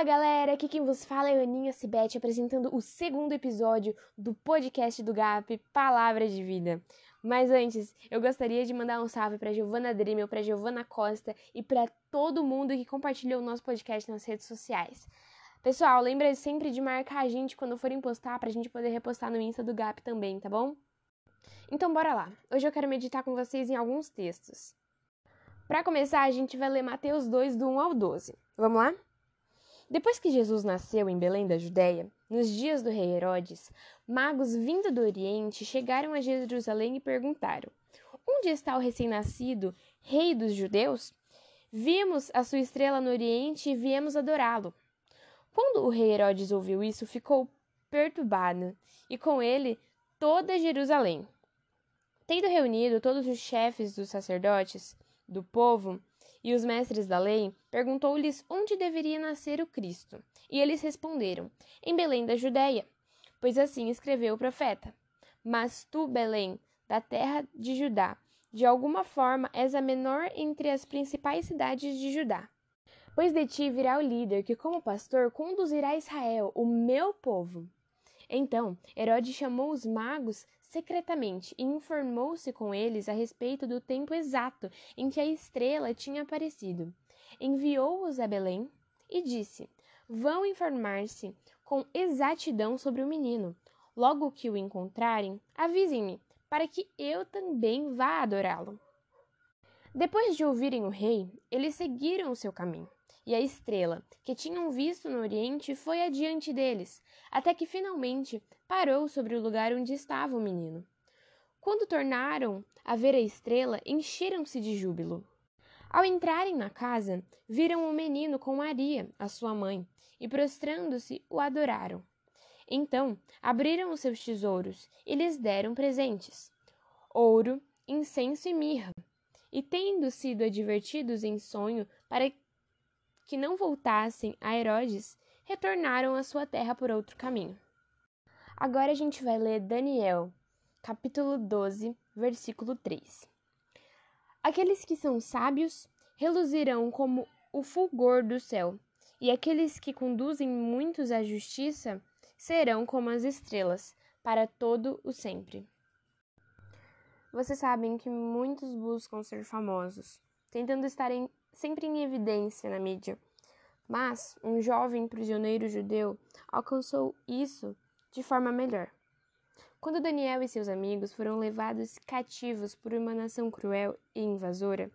Fala galera, aqui quem vos fala é Aninha Cibete apresentando o segundo episódio do podcast do GAP Palavra de Vida. Mas antes, eu gostaria de mandar um salve para Giovana Dremel, para Giovana Costa e para todo mundo que compartilhou o nosso podcast nas redes sociais. Pessoal, lembra sempre de marcar a gente quando forem postar para a gente poder repostar no Insta do GAP também, tá bom? Então bora lá. Hoje eu quero meditar com vocês em alguns textos. Para começar, a gente vai ler Mateus 2 do 1 ao 12. Vamos lá? Depois que Jesus nasceu em Belém da Judéia, nos dias do rei Herodes, magos vindo do Oriente chegaram a Jerusalém e perguntaram: Onde está o recém-nascido, rei dos judeus? Vimos a sua estrela no Oriente e viemos adorá-lo. Quando o rei Herodes ouviu isso, ficou perturbado, e com ele toda Jerusalém. Tendo reunido todos os chefes dos sacerdotes do povo, e os mestres da lei, perguntou-lhes onde deveria nascer o Cristo. E eles responderam: Em Belém da Judéia, pois assim escreveu o profeta. Mas tu, Belém, da terra de Judá, de alguma forma és a menor entre as principais cidades de Judá. Pois de ti virá o líder que, como pastor, conduzirá Israel, o meu povo. Então Herodes chamou os magos secretamente e informou-se com eles a respeito do tempo exato em que a estrela tinha aparecido. Enviou-os a Belém e disse: Vão informar-se com exatidão sobre o menino. Logo que o encontrarem, avisem-me, para que eu também vá adorá-lo. Depois de ouvirem o rei, eles seguiram o seu caminho e a estrela, que tinham visto no Oriente, foi adiante deles, até que finalmente parou sobre o lugar onde estava o menino. Quando tornaram a ver a estrela, encheram-se de júbilo. Ao entrarem na casa, viram o menino com Maria, a sua mãe, e prostrando-se o adoraram. Então abriram os seus tesouros e lhes deram presentes: ouro, incenso e mirra. E tendo sido advertidos em sonho para que não voltassem a Herodes, retornaram à sua terra por outro caminho. Agora a gente vai ler Daniel, capítulo 12, versículo 3. Aqueles que são sábios reluzirão como o fulgor do céu, e aqueles que conduzem muitos à justiça serão como as estrelas, para todo o sempre. Vocês sabem que muitos buscam ser famosos, tentando estar em sempre em evidência na mídia. Mas um jovem prisioneiro judeu alcançou isso de forma melhor. Quando Daniel e seus amigos foram levados cativos por uma nação cruel e invasora,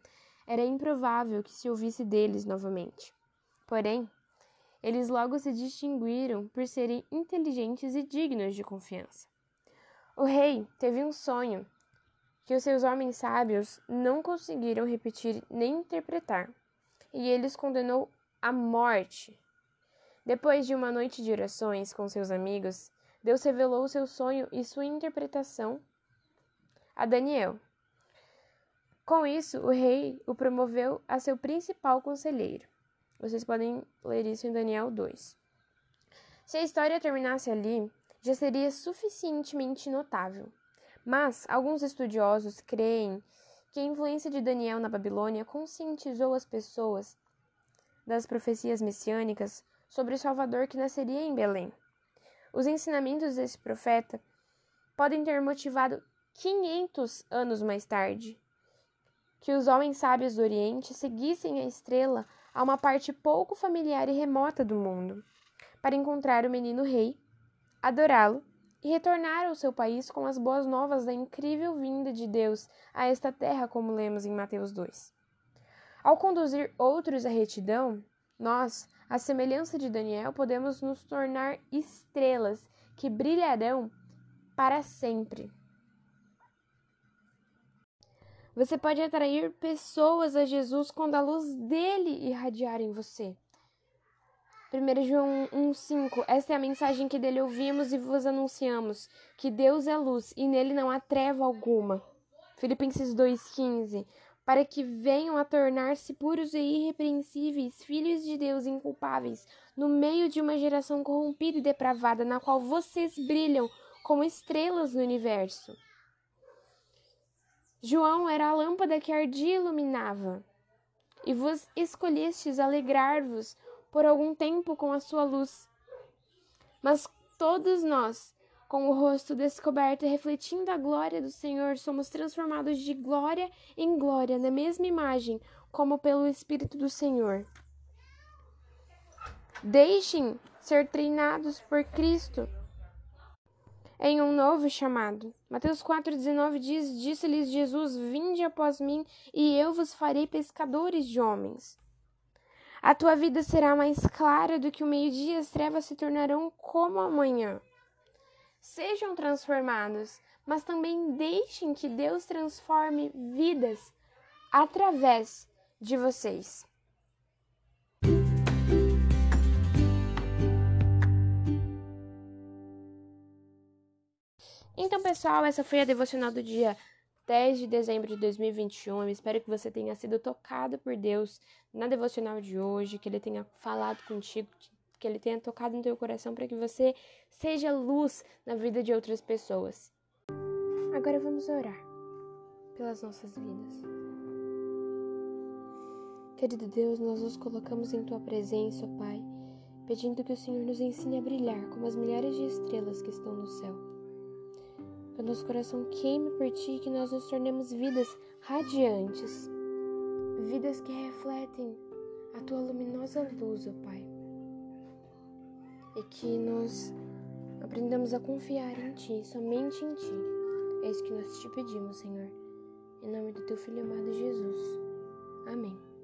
era improvável que se ouvisse deles novamente. Porém, eles logo se distinguiram por serem inteligentes e dignos de confiança. O rei teve um sonho que os seus homens sábios não conseguiram repetir nem interpretar, e ele os condenou à morte. Depois de uma noite de orações com seus amigos, Deus revelou seu sonho e sua interpretação a Daniel. Com isso, o rei o promoveu a seu principal conselheiro. Vocês podem ler isso em Daniel 2. Se a história terminasse ali, já seria suficientemente notável. Mas alguns estudiosos creem que a influência de Daniel na Babilônia conscientizou as pessoas das profecias messiânicas sobre o Salvador que nasceria em Belém. Os ensinamentos desse profeta podem ter motivado 500 anos mais tarde que os homens sábios do Oriente seguissem a estrela a uma parte pouco familiar e remota do mundo, para encontrar o menino rei, adorá-lo e retornar ao seu país com as boas novas da incrível vinda de Deus a esta terra, como lemos em Mateus 2. Ao conduzir outros à retidão, nós, à semelhança de Daniel, podemos nos tornar estrelas que brilharão para sempre. Você pode atrair pessoas a Jesus quando a luz dele irradiar em você. 1 João 1,5 Esta é a mensagem que dele ouvimos e vos anunciamos: que Deus é luz e nele não há treva alguma. Filipenses 2,15 Para que venham a tornar-se puros e irrepreensíveis, filhos de Deus inculpáveis, no meio de uma geração corrompida e depravada, na qual vocês brilham como estrelas no universo. João era a lâmpada que ardia e iluminava. E vos escolhestes alegrar-vos por algum tempo com a sua luz. Mas todos nós, com o rosto descoberto e refletindo a glória do Senhor, somos transformados de glória em glória, na mesma imagem, como pelo Espírito do Senhor. Deixem ser treinados por Cristo em um novo chamado. Mateus 4,19 diz: Disse-lhes Jesus: Vinde após mim, e eu vos farei pescadores de homens. A tua vida será mais clara do que o meio-dia, as trevas se tornarão como a manhã. Sejam transformados, mas também deixem que Deus transforme vidas através de vocês. Então, pessoal, essa foi a devocional do dia 10 de dezembro de 2021. Eu espero que você tenha sido tocado por Deus na devocional de hoje, que ele tenha falado contigo, que ele tenha tocado no teu coração para que você seja luz na vida de outras pessoas. Agora vamos orar pelas nossas vidas. Querido Deus, nós nos colocamos em tua presença, Pai, pedindo que o Senhor nos ensine a brilhar como as milhares de estrelas que estão no céu que o nosso coração queime por ti e que nós nos tornemos vidas radiantes, vidas que refletem a tua luminosa luz, ó Pai, e que nós aprendamos a confiar em ti, somente em ti. É isso que nós te pedimos, Senhor, em nome do teu filho amado Jesus. Amém.